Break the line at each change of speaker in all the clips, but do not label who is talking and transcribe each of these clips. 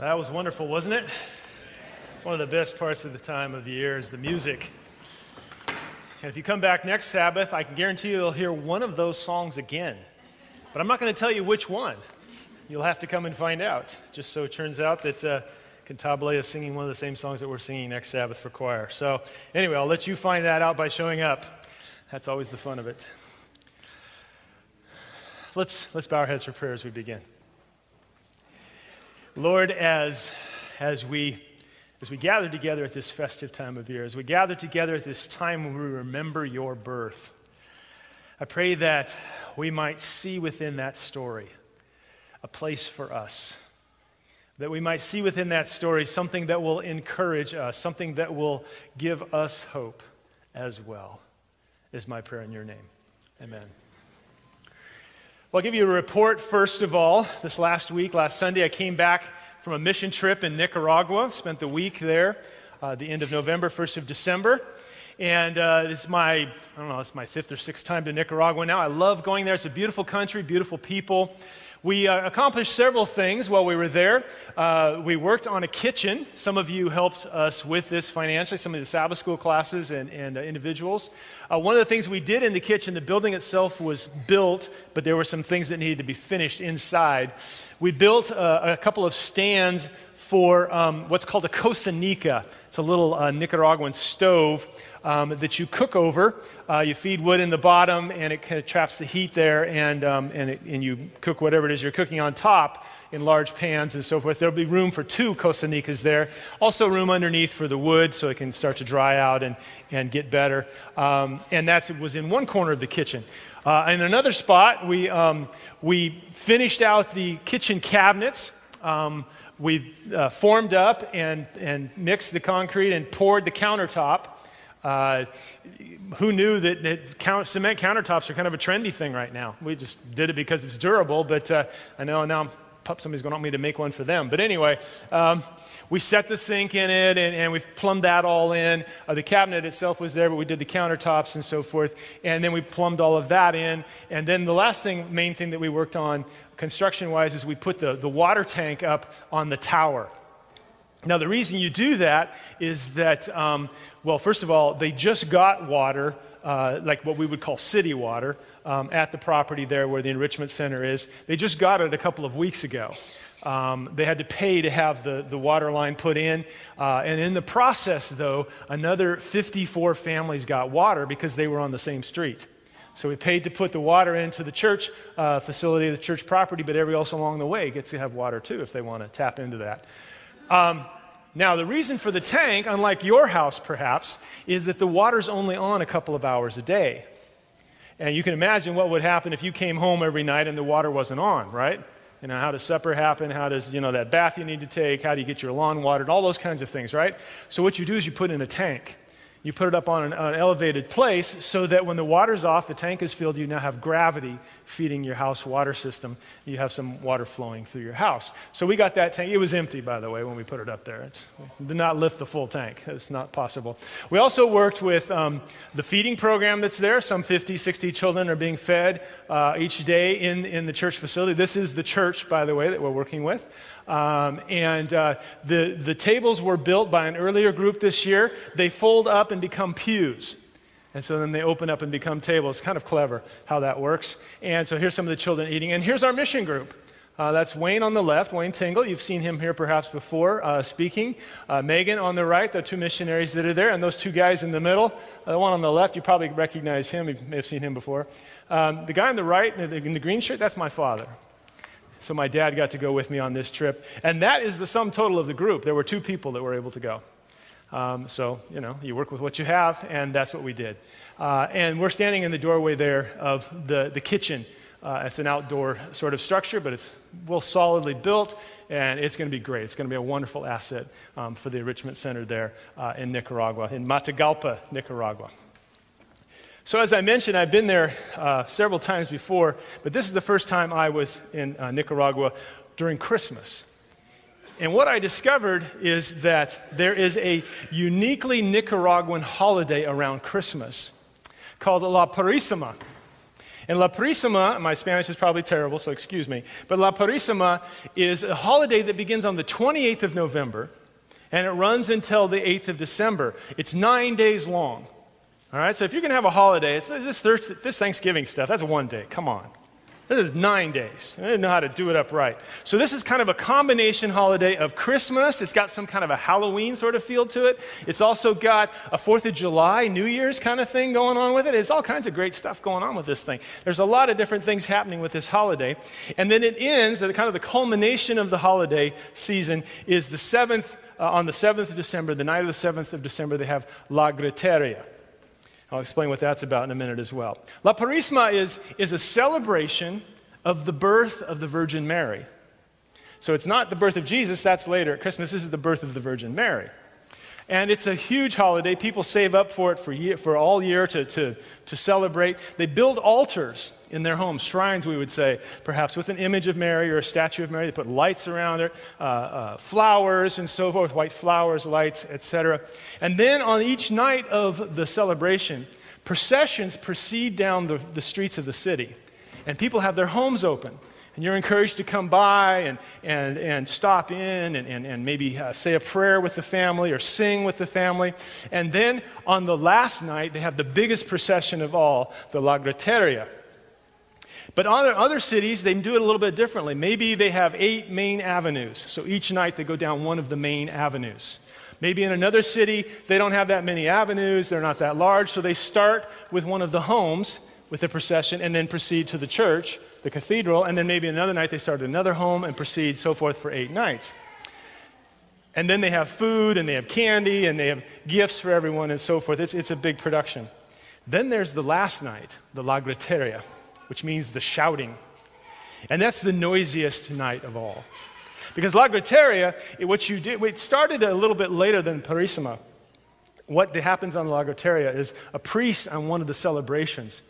That was wonderful, wasn't it? It's one of the best parts of the time of the year is the music. And if you come back next Sabbath, I can guarantee you you'll hear one of those songs again. But I'm not going to tell you which one. You'll have to come and find out. Just so it turns out that uh, Cantabile is singing one of the same songs that we're singing next Sabbath for choir. So, anyway, I'll let you find that out by showing up. That's always the fun of it. Let's, let's bow our heads for prayer as we begin. Lord, as, as, we, as we gather together at this festive time of year, as we gather together at this time when we remember your birth, I pray that we might see within that story a place for us. That we might see within that story something that will encourage us, something that will give us hope as well, is my prayer in your name. Amen. Well, I'll give you a report first of all. This last week, last Sunday, I came back from a mission trip in Nicaragua. Spent the week there, uh, the end of November, 1st of December. And uh, this is my, I don't know, it's my fifth or sixth time to Nicaragua now. I love going there. It's a beautiful country, beautiful people. We uh, accomplished several things while we were there. Uh, we worked on a kitchen. Some of you helped us with this financially, some of the Sabbath school classes and, and uh, individuals. Uh, one of the things we did in the kitchen, the building itself was built, but there were some things that needed to be finished inside. We built uh, a couple of stands for um, what's called a cosanica. It's a little uh, Nicaraguan stove um, that you cook over. Uh, you feed wood in the bottom, and it kind of traps the heat there, and, um, and, it, and you cook whatever it is you're cooking on top in large pans and so forth. There'll be room for two cosanicas there. Also, room underneath for the wood so it can start to dry out and, and get better. Um, and that was in one corner of the kitchen. Uh, in another spot, we, um, we finished out the kitchen cabinets. Um, we uh, formed up and, and mixed the concrete and poured the countertop. Uh, who knew that, that count, cement countertops are kind of a trendy thing right now? We just did it because it's durable, but uh, I know now somebody's going to want me to make one for them. But anyway, um, we set the sink in it and, and we've plumbed that all in. Uh, the cabinet itself was there, but we did the countertops and so forth. And then we plumbed all of that in. And then the last thing, main thing that we worked on construction wise is we put the, the water tank up on the tower. Now, the reason you do that is that, um, well, first of all, they just got water, uh, like what we would call city water, um, at the property there where the enrichment center is. They just got it a couple of weeks ago. Um, they had to pay to have the, the water line put in. Uh, and in the process, though, another 54 families got water because they were on the same street. So we paid to put the water into the church uh, facility, the church property, but everybody else along the way gets to have water too if they want to tap into that. Um, now, the reason for the tank, unlike your house perhaps, is that the water's only on a couple of hours a day. And you can imagine what would happen if you came home every night and the water wasn't on, right? You know, how does supper happen? How does, you know, that bath you need to take? How do you get your lawn watered? All those kinds of things, right? So what you do is you put in a tank. You put it up on an, an, elevated place so that when the water's off, the tank is filled, you now have gravity feeding your house water system. You have some water flowing through your house. So we got that tank. It was empty, by the way, when we put it up there. It's, did not lift the full tank. It's not possible. We also worked with um, the feeding program that's there. Some 50, 60 children are being fed uh, each day in, in the church facility. This is the church, by the way, that we're working with. Um, and uh, the, the tables were built by an earlier group this year. They fold up and become pews. And so then they open up and become tables. Kind of clever how that works. And so here's some of the children eating. And here's our mission group. Uh, that's Wayne on the left, Wayne Tingle. You've seen him here perhaps before uh, speaking. Uh, Megan on the right, the two missionaries that are there. And those two guys in the middle, uh, the one on the left, you probably recognize him. You may have seen him before. Um, the guy on the right in the, in the green shirt, that's my father. So my dad got to go with me on this trip. And that is the sum total of the group. There were two people that were able to go. Um, so, you know, you work with what you have, and that's what we did. Uh, and we're standing in the doorway there of the, the kitchen. Uh, it's an outdoor sort of structure, but it's well solidly built, and it's going to be great. It's going to be a wonderful asset um, for the enrichment center there uh, in Nicaragua, in Matagalpa, Nicaragua. So, as I mentioned, I've been there uh, several times before, but this is the first time I was in uh, Nicaragua during Christmas. And what I discovered is that there is a uniquely Nicaraguan holiday around Christmas called La Purísima. And La Purísima, my Spanish is probably terrible, so excuse me, but La Purísima is a holiday that begins on the 28th of November and it runs until the 8th of December. It's nine days long. All right, so if you're going to have a holiday, it's this, this Thanksgiving stuff, that's one day. Come on. This is nine days. I didn't know how to do it up right. So, this is kind of a combination holiday of Christmas. It's got some kind of a Halloween sort of feel to it. It's also got a Fourth of July, New Year's kind of thing going on with it. It's all kinds of great stuff going on with this thing. There's a lot of different things happening with this holiday. And then it ends, the kind of the culmination of the holiday season is the seventh, uh, on the 7th of December, the night of the 7th of December, they have La Griteria. I'll explain what that's about in a minute as well. La Purísima is, is a celebration of the birth of the Virgin Mary. So it's not the birth of Jesus, that's later at Christmas. This is the birth of the Virgin Mary. And it's a huge holiday. People save up for it for, year, for all year to, to, to celebrate. They build altars in their homes, shrines, we would say, perhaps with an image of Mary or a statue of Mary. They put lights around it, uh, uh, flowers and so forth, white flowers, lights, etc. And then on each night of the celebration, processions proceed down the, the streets of the city. And people have their homes open. And you're encouraged to come by and, and, and stop in and, and, and maybe uh, say a prayer with the family or sing with the family. And then on the last night, they have the biggest procession of all, the La Griteria. But other, other cities, they do it a little bit differently. Maybe they have eight main avenues. So each night they go down one of the main avenues. Maybe in another city, they don't have that many avenues, they're not that large, so they start with one of the homes with the procession and then proceed to the church the cathedral, and then maybe another night they start another home and proceed so forth for eight nights. And then they have food and they have candy and they have gifts for everyone and so forth. It's, it's a big production. Then there's the last night, the La Griteria, which means the shouting. And that's the noisiest night of all. Because La Griteria, what you did, it started a little bit later than Purísima. What happens on La Griteria is a priest on one of the celebrations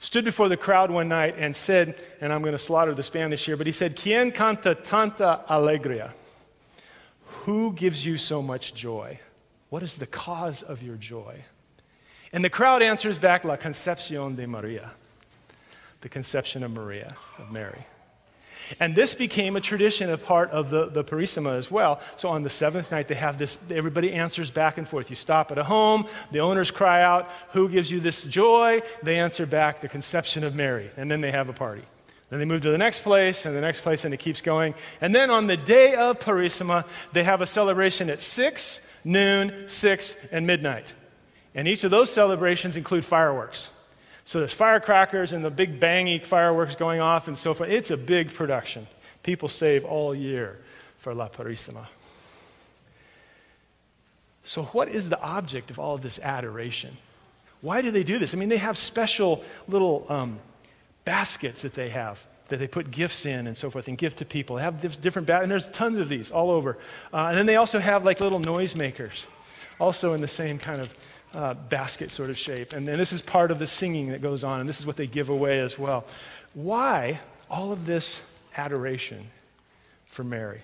stood before the crowd one night and said, and I'm going to slaughter the Spanish here, but he said, Quien canta tanta alegría? Who gives you so much joy? What is the cause of your joy? And the crowd answers back, La Concepción de María, the conception of Maria, of Mary. And this became a tradition, a part of the, the Purísima as well. So on the seventh night, they have this, everybody answers back and forth. You stop at a home, the owners cry out, Who gives you this joy? They answer back, The conception of Mary. And then they have a party. Then they move to the next place and the next place, and it keeps going. And then on the day of Purísima, they have a celebration at 6, noon, 6, and midnight. And each of those celebrations include fireworks. So there's firecrackers and the big bangy fireworks going off and so forth. It's a big production. People save all year for La Purísima. So, what is the object of all of this adoration? Why do they do this? I mean, they have special little um, baskets that they have that they put gifts in and so forth and give to people. They have different baskets, and there's tons of these all over. Uh, and then they also have like little noisemakers, also in the same kind of uh, basket sort of shape. And then this is part of the singing that goes on, and this is what they give away as well. Why all of this adoration for Mary?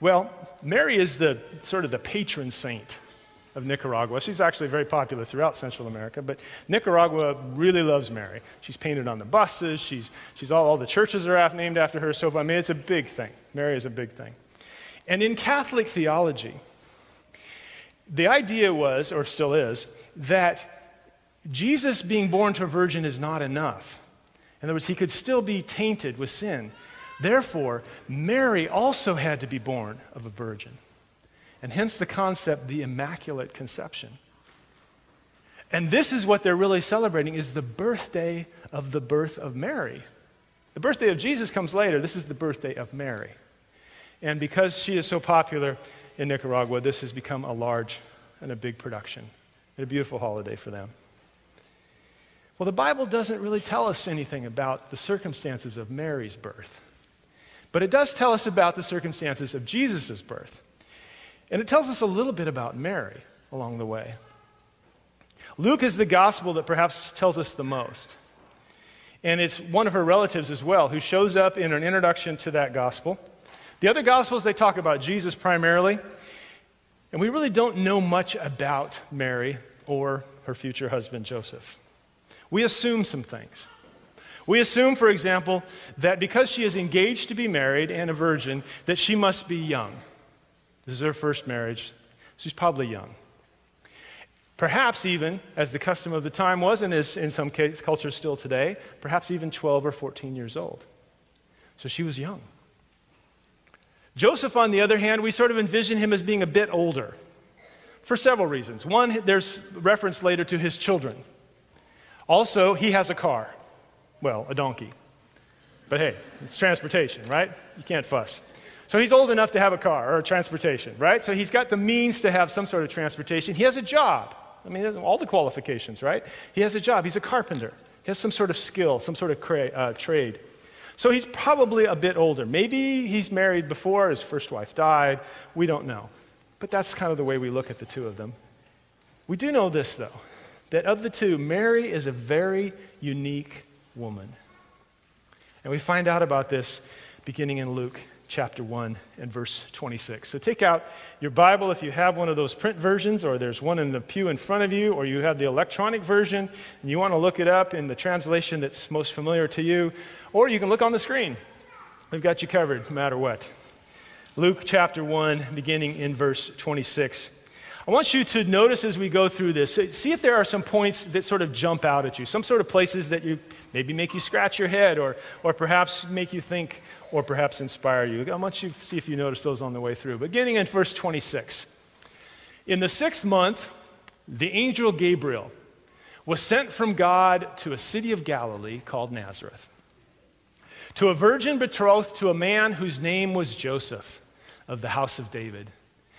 Well, Mary is the sort of the patron saint of Nicaragua. She's actually very popular throughout Central America, but Nicaragua really loves Mary. She's painted on the buses, she's, she's all, all the churches are named after her, so I mean, it's a big thing. Mary is a big thing. And in Catholic theology, the idea was, or still is, that Jesus being born to a virgin is not enough. In other words, he could still be tainted with sin. Therefore, Mary also had to be born of a virgin. And hence the concept, the Immaculate Conception. And this is what they're really celebrating is the birthday of the birth of Mary. The birthday of Jesus comes later. This is the birthday of Mary. And because she is so popular, in Nicaragua, this has become a large and a big production and a beautiful holiday for them. Well, the Bible doesn't really tell us anything about the circumstances of Mary's birth, but it does tell us about the circumstances of Jesus' birth. And it tells us a little bit about Mary along the way. Luke is the gospel that perhaps tells us the most. And it's one of her relatives as well who shows up in an introduction to that gospel. The other Gospels, they talk about Jesus primarily, and we really don't know much about Mary or her future husband, Joseph. We assume some things. We assume, for example, that because she is engaged to be married and a virgin, that she must be young. This is her first marriage. She's probably young. Perhaps even, as the custom of the time was and is in some case, cultures still today, perhaps even 12 or 14 years old. So she was young. Joseph, on the other hand, we sort of envision him as being a bit older for several reasons. One, there's reference later to his children. Also, he has a car. Well, a donkey. But hey, it's transportation, right? You can't fuss. So he's old enough to have a car or transportation, right? So he's got the means to have some sort of transportation. He has a job. I mean, all the qualifications, right? He has a job. He's a carpenter. He has some sort of skill, some sort of cra- uh, trade. So he's probably a bit older. Maybe he's married before, his first wife died. We don't know. But that's kind of the way we look at the two of them. We do know this, though, that of the two, Mary is a very unique woman. And we find out about this beginning in Luke chapter 1 and verse 26. So take out your Bible if you have one of those print versions, or there's one in the pew in front of you, or you have the electronic version and you want to look it up in the translation that's most familiar to you, or you can look on the screen. We've got you covered no matter what. Luke chapter 1, beginning in verse 26. I want you to notice as we go through this, see if there are some points that sort of jump out at you, some sort of places that you maybe make you scratch your head or, or perhaps make you think or perhaps inspire you. I want you to see if you notice those on the way through. Beginning in verse 26. In the sixth month, the angel Gabriel was sent from God to a city of Galilee called Nazareth, to a virgin betrothed to a man whose name was Joseph of the house of David.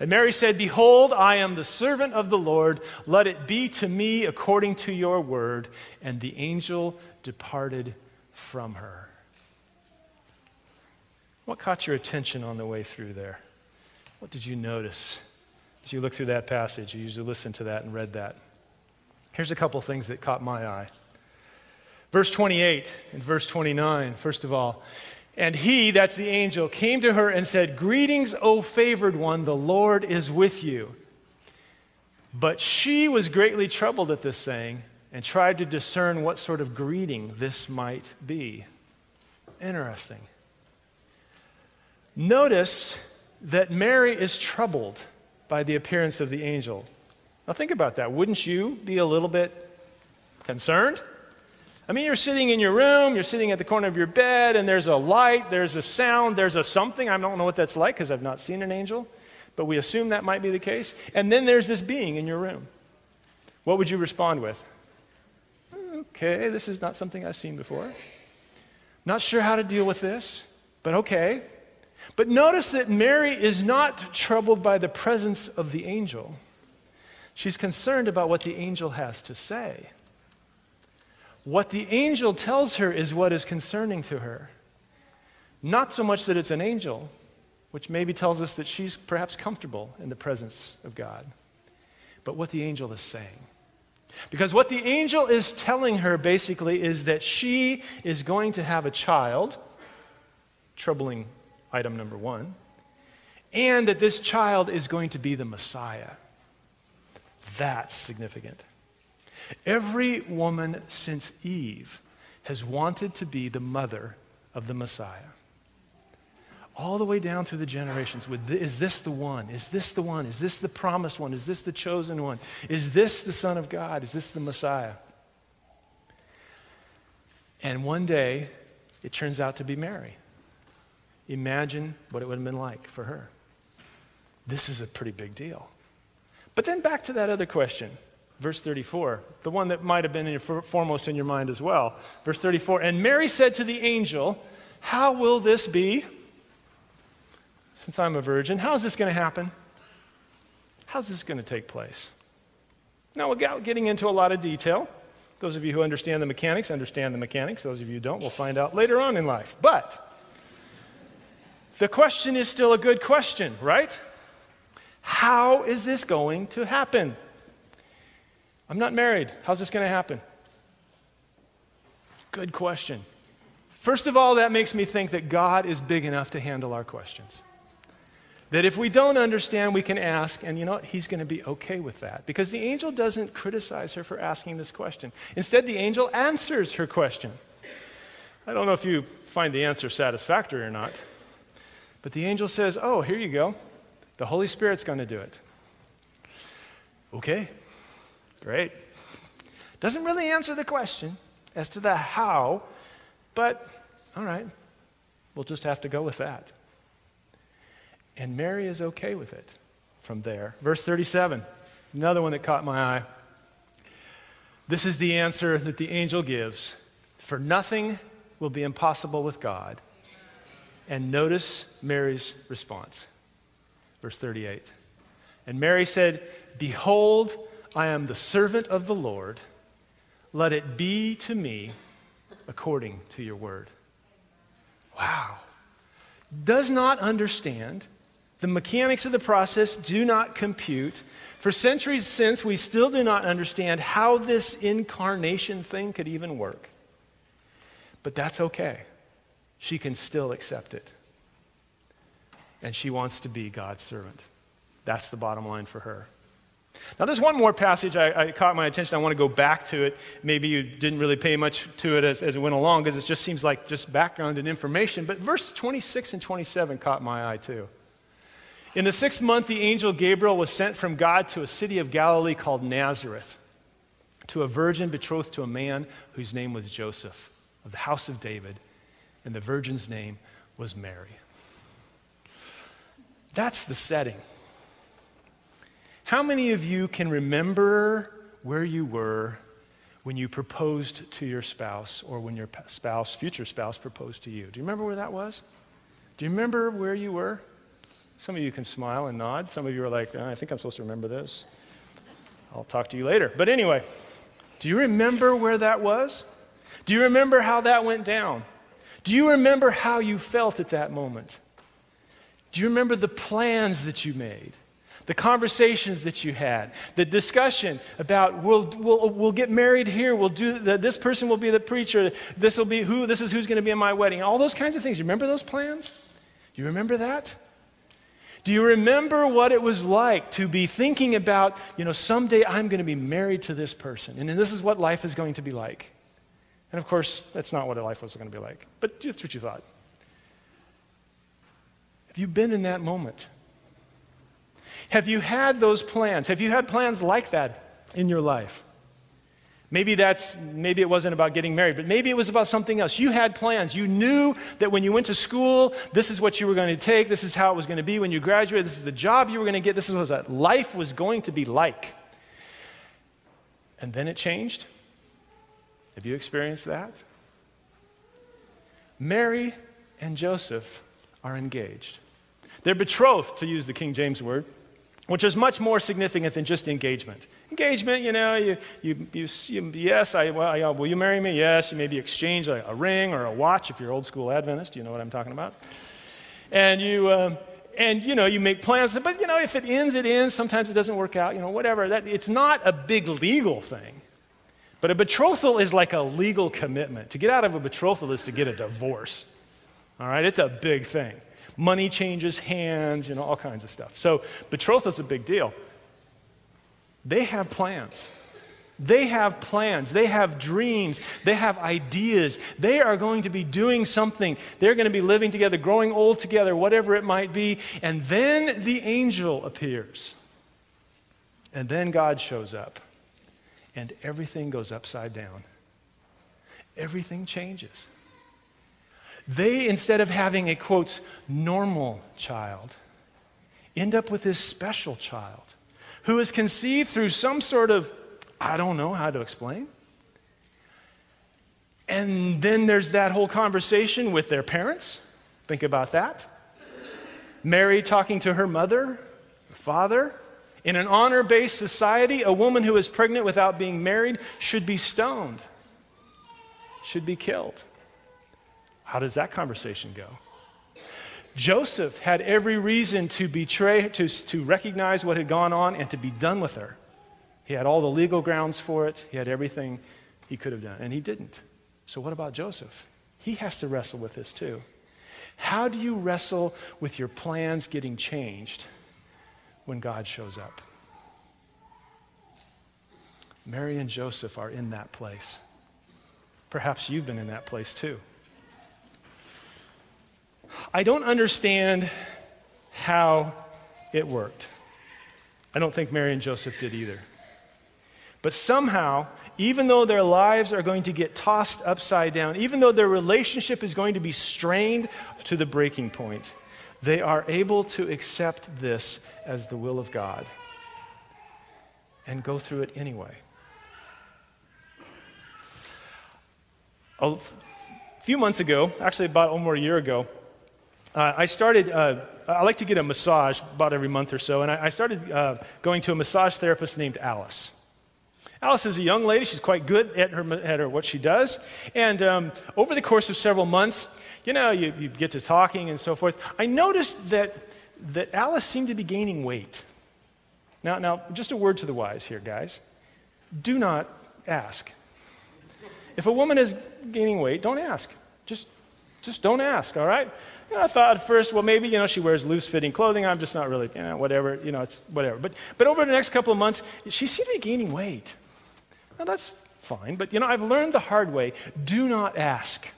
And Mary said, Behold, I am the servant of the Lord. Let it be to me according to your word. And the angel departed from her. What caught your attention on the way through there? What did you notice? As you look through that passage, you usually listen to that and read that. Here's a couple things that caught my eye. Verse 28 and verse 29, first of all. And he, that's the angel, came to her and said, Greetings, O favored one, the Lord is with you. But she was greatly troubled at this saying and tried to discern what sort of greeting this might be. Interesting. Notice that Mary is troubled by the appearance of the angel. Now, think about that. Wouldn't you be a little bit concerned? I mean, you're sitting in your room, you're sitting at the corner of your bed, and there's a light, there's a sound, there's a something. I don't know what that's like because I've not seen an angel, but we assume that might be the case. And then there's this being in your room. What would you respond with? Okay, this is not something I've seen before. Not sure how to deal with this, but okay. But notice that Mary is not troubled by the presence of the angel. She's concerned about what the angel has to say. What the angel tells her is what is concerning to her. Not so much that it's an angel, which maybe tells us that she's perhaps comfortable in the presence of God, but what the angel is saying. Because what the angel is telling her basically is that she is going to have a child, troubling item number one, and that this child is going to be the Messiah. That's significant. Every woman since Eve has wanted to be the mother of the Messiah. All the way down through the generations, with is this the one? Is this the one? Is this the promised one? Is this the chosen one? Is this the Son of God? Is this the Messiah? And one day, it turns out to be Mary. Imagine what it would have been like for her. This is a pretty big deal. But then back to that other question, verse 34, the one that might have been in your, foremost in your mind as well. Verse 34 And Mary said to the angel, How will this be? Since I'm a virgin, how is this going to happen? How's this going to take place? Now, without getting into a lot of detail, those of you who understand the mechanics understand the mechanics. Those of you who don't, we'll find out later on in life. But the question is still a good question, right? How is this going to happen? I'm not married. How's this going to happen? Good question. First of all, that makes me think that God is big enough to handle our questions. That if we don't understand, we can ask, and you know what? He's going to be okay with that. Because the angel doesn't criticize her for asking this question. Instead, the angel answers her question. I don't know if you find the answer satisfactory or not, but the angel says, Oh, here you go. The Holy Spirit's going to do it. Okay, great. Doesn't really answer the question as to the how, but all right, we'll just have to go with that. And Mary is okay with it from there. Verse 37, another one that caught my eye. This is the answer that the angel gives For nothing will be impossible with God. And notice Mary's response. Verse 38. And Mary said, Behold, I am the servant of the Lord. Let it be to me according to your word. Wow. Does not understand the mechanics of the process do not compute. For centuries since, we still do not understand how this incarnation thing could even work. But that's okay. She can still accept it. And she wants to be God's servant. That's the bottom line for her. Now, there's one more passage I, I, caught my attention. I want to go back to it. Maybe you didn't really pay much to it as, as it went along because it just seems like just background and information. But verse 26 and 27 caught my eye too. In the sixth month, the angel Gabriel was sent from God to a city of Galilee called Nazareth, to a virgin betrothed to a man whose name was Joseph, of the house of David, and the virgin's name was Mary. That's the setting. How many of you can remember where you were when you proposed to your spouse or when your spouse, future spouse, proposed to you? Do you remember where that was? Do you remember where you were? Some of you can smile and nod. Some of you are like, oh, I think I'm supposed to remember this. I'll talk to you later. But anyway, do you remember where that was? Do you remember how that went down? Do you remember how you felt at that moment? Do you remember the plans that you made? The conversations that you had, the discussion about we'll, we'll, we'll get married here, we'll do the, this person will be the preacher, this will be who, this is who's going to be in my wedding, all those kinds of things. You remember those plans? Do you remember that? Do you remember what it was like to be thinking about, you know, someday I'm going to be married to this person, and this is what life is going to be like? And of course, that's not what life was going to be like, but that's what you thought. Have you been in that moment? Have you had those plans? Have you had plans like that in your life? Maybe that's maybe it wasn't about getting married, but maybe it was about something else. You had plans. You knew that when you went to school, this is what you were going to take, this is how it was going to be when you graduated, this is the job you were going to get, this is what life was going to be like. And then it changed. Have you experienced that? Mary and Joseph are engaged. They're betrothed, to use the King James word which is much more significant than just engagement. Engagement, you know, you, you, you, you yes, I, well, will you marry me? Yes, you maybe exchange a, a, ring or a watch if you're old school Adventist. You know what I'm talking about? And you, uh, and you know, you make plans, but you know, if it ends, it ends. Sometimes it doesn't work out, you know, whatever. That, it's not a big legal thing. But a betrothal is like a legal commitment. To get out of a betrothal is to get a divorce. All right, it's a big thing money changes hands, you know, all kinds of stuff. So betrothal a big deal. They have plans. They have plans, they have dreams, they have ideas. They are going to be doing something. They're going to be living together, growing old together, whatever it might be. And then the angel appears. And then God shows up. And everything goes upside down. Everything changes. They, instead of having a quote, normal child, end up with this special child who is conceived through some sort of I don't know how to explain. And then there's that whole conversation with their parents. Think about that. Mary talking to her mother, father. In an honor based society, a woman who is pregnant without being married should be stoned, should be killed. How does that conversation go? Joseph had every reason to betray, to, to recognize what had gone on and to be done with her. He had all the legal grounds for it, he had everything he could have done, and he didn't. So, what about Joseph? He has to wrestle with this too. How do you wrestle with your plans getting changed when God shows up? Mary and Joseph are in that place. Perhaps you've been in that place too. I don't understand how it worked. I don't think Mary and Joseph did either. But somehow, even though their lives are going to get tossed upside down, even though their relationship is going to be strained to the breaking point, they are able to accept this as the will of God and go through it anyway. A few months ago, actually about almost a year ago, uh, I started, uh, I like to get a massage about every month or so, and I, I started uh, going to a massage therapist named Alice. Alice is a young lady. She's quite good at, her, at her, what she does. And um, over the course of several months, you know, you, you get to talking and so forth. I noticed that, that Alice seemed to be gaining weight. Now, now, just a word to the wise here, guys. Do not ask. If a woman is gaining weight, don't ask. Just, just don't ask, all right? Know, I thought at first, well, maybe, you know, she wears loose fitting clothing. I'm just not really, you know, whatever, you know, it's whatever. But, but over the next couple of months, she seemed to be gaining weight. Now, that's fine, but you know, I've learned the hard way do not ask.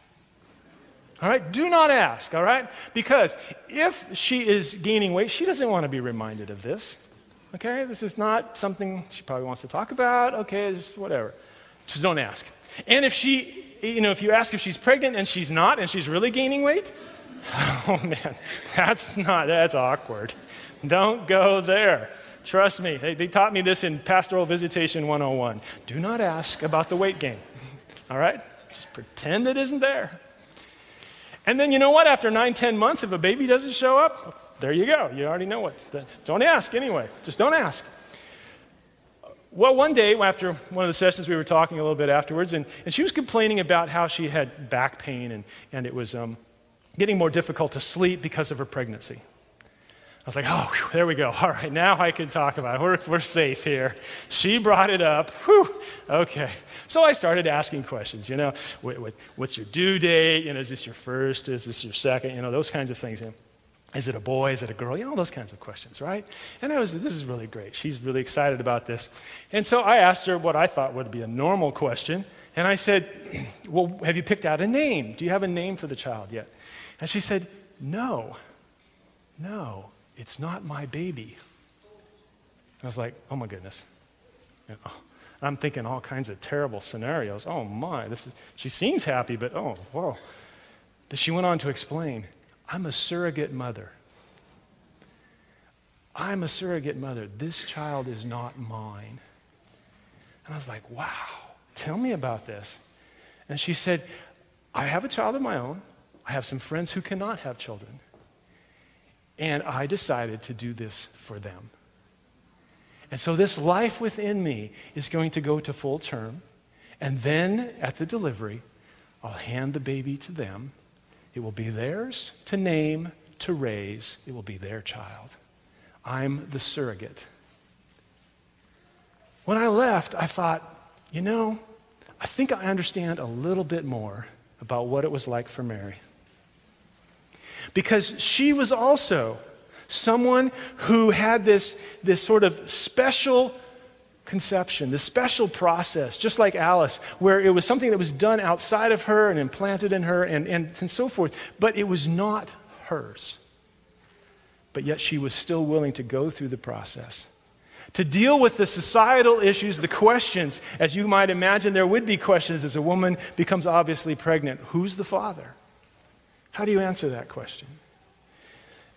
All right? Do not ask, all right? Because if she is gaining weight, she doesn't want to be reminded of this. Okay? This is not something she probably wants to talk about. Okay, just whatever. Just don't ask. And if she, you know, if you ask if she's pregnant and she's not and she's really gaining weight, oh man, that's not, that's awkward. Don't go there. Trust me, they, they taught me this in Pastoral Visitation 101. Do not ask about the weight gain, all right? Just pretend it isn't there. And then you know what? After nine, ten months, if a baby doesn't show up, there you go. You already know what. Don't ask anyway. Just don't ask. Well, one day after one of the sessions, we were talking a little bit afterwards, and, and she was complaining about how she had back pain and, and it was um, getting more difficult to sleep because of her pregnancy. I was like, oh, whew, there we go. All right, now I can talk about it. We're, we're safe here. She brought it up. Whew, okay. So I started asking questions, you know, what, what, what's your due date? You know, is this your first? Is this your second? You know, those kinds of things. You know. Is it a boy? Is it a girl? You know, those kinds of questions, right? And I was, this is really great. She's really excited about this. And so I asked her what I thought would be a normal question. And I said, well, have you picked out a name? Do you have a name for the child yet? And she said, no, no it's not my baby. I was like, oh my goodness. You oh, know, I'm thinking all kinds of terrible scenarios. Oh my, this is, she seems happy, but oh, whoa. Then she went on to explain, I'm a surrogate mother. I'm a surrogate mother. This child is not mine. And I was like, wow, tell me about this. And she said, I have a child of my own. I have some friends who cannot have children. And I decided to do this for them. And so this life within me is going to go to full term. And then at the delivery, I'll hand the baby to them. It will be theirs to name, to raise. It will be their child. I'm the surrogate. When I left, I thought, you know, I think I understand a little bit more about what it was like for Mary because she was also someone who had this, this sort of special conception, this special process, just like Alice, where it was something that was done outside of her and implanted in her and, and, and so forth, but it was not hers. But yet she was still willing to go through the process. To deal with the societal issues, the questions, as you might imagine, there would be questions as a woman becomes obviously pregnant. Who's the father? How do you answer that question?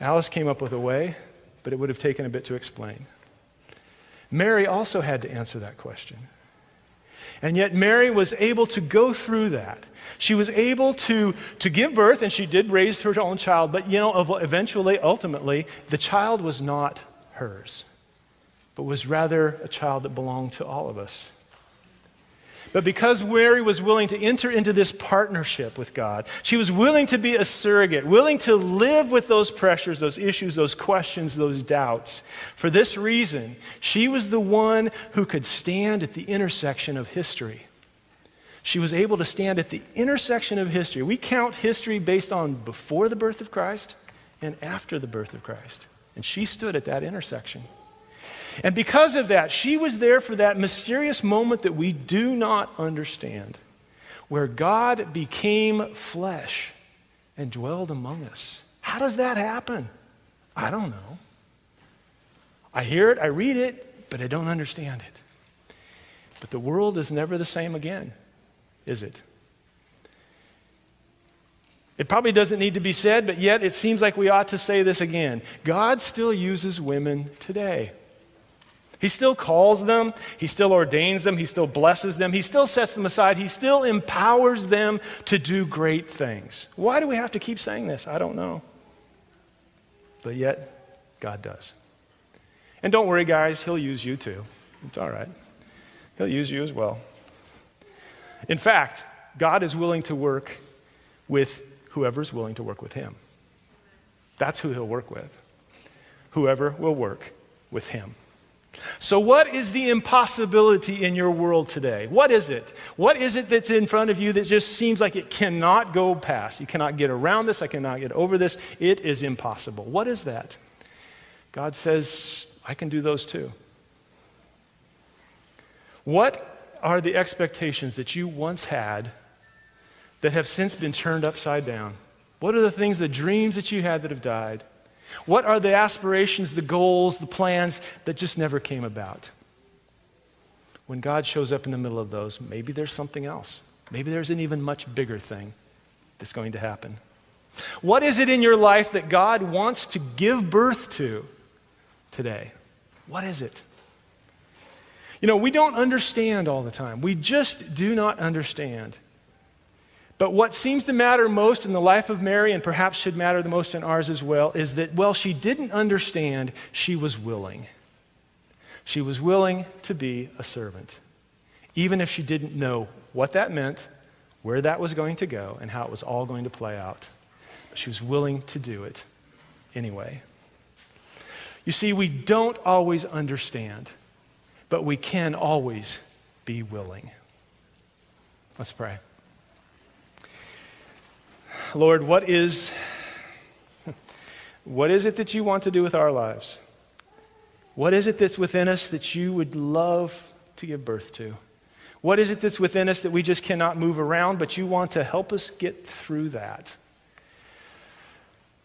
Alice came up with a way, but it would have taken a bit to explain. Mary also had to answer that question. And yet, Mary was able to go through that. She was able to, to give birth, and she did raise her own child, but you know, eventually, ultimately, the child was not hers, but was rather a child that belonged to all of us. But because Mary was willing to enter into this partnership with God, she was willing to be a surrogate, willing to live with those pressures, those issues, those questions, those doubts. For this reason, she was the one who could stand at the intersection of history. She was able to stand at the intersection of history. We count history based on before the birth of Christ and after the birth of Christ. And she stood at that intersection. And because of that, she was there for that mysterious moment that we do not understand, where God became flesh and dwelled among us. How does that happen? I don't know. I hear it, I read it, but I don't understand it. But the world is never the same again, is it? It probably doesn't need to be said, but yet it seems like we ought to say this again. God still uses women today. He still calls them, He still ordains them, He still blesses them, He still sets them aside, He still empowers them to do great things. Why do we have to keep saying this? I don't know. But yet, God does. And don't worry, guys, He'll use you too. It's all right. He'll use you as well. In fact, God is willing to work with whoever's willing to work with Him. That's who He'll work with. Whoever will work with Him. So, what is the impossibility in your world today? What is it? What is it that's in front of you that just seems like it cannot go past? You cannot get around this. I cannot get over this. It is impossible. What is that? God says, I can do those too. What are the expectations that you once had that have since been turned upside down? What are the things, the dreams that you had that have died? What are the aspirations, the goals, the plans that just never came about? When God shows up in the middle of those, maybe there's something else. Maybe there's an even much bigger thing that's going to happen. What is it in your life that God wants to give birth to today? What is it? You know, we don't understand all the time. We just do not understand. But what seems to matter most in the life of Mary, and perhaps should matter the most in ours as well, is that, well, she didn't understand, she was willing. She was willing to be a servant, even if she didn't know what that meant, where that was going to go, and how it was all going to play out. She was willing to do it anyway. You see, we don't always understand, but we can always be willing. Let's pray. Lord, what is, what is it that you want to do with our lives? What is it that's within us that you would love to give birth to? What is it that's within us that we just cannot move around, but you want to help us get through that?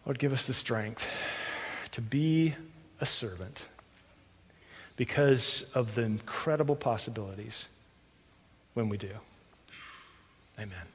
Lord, give us the strength to be a servant because of the incredible possibilities when we do. Amen.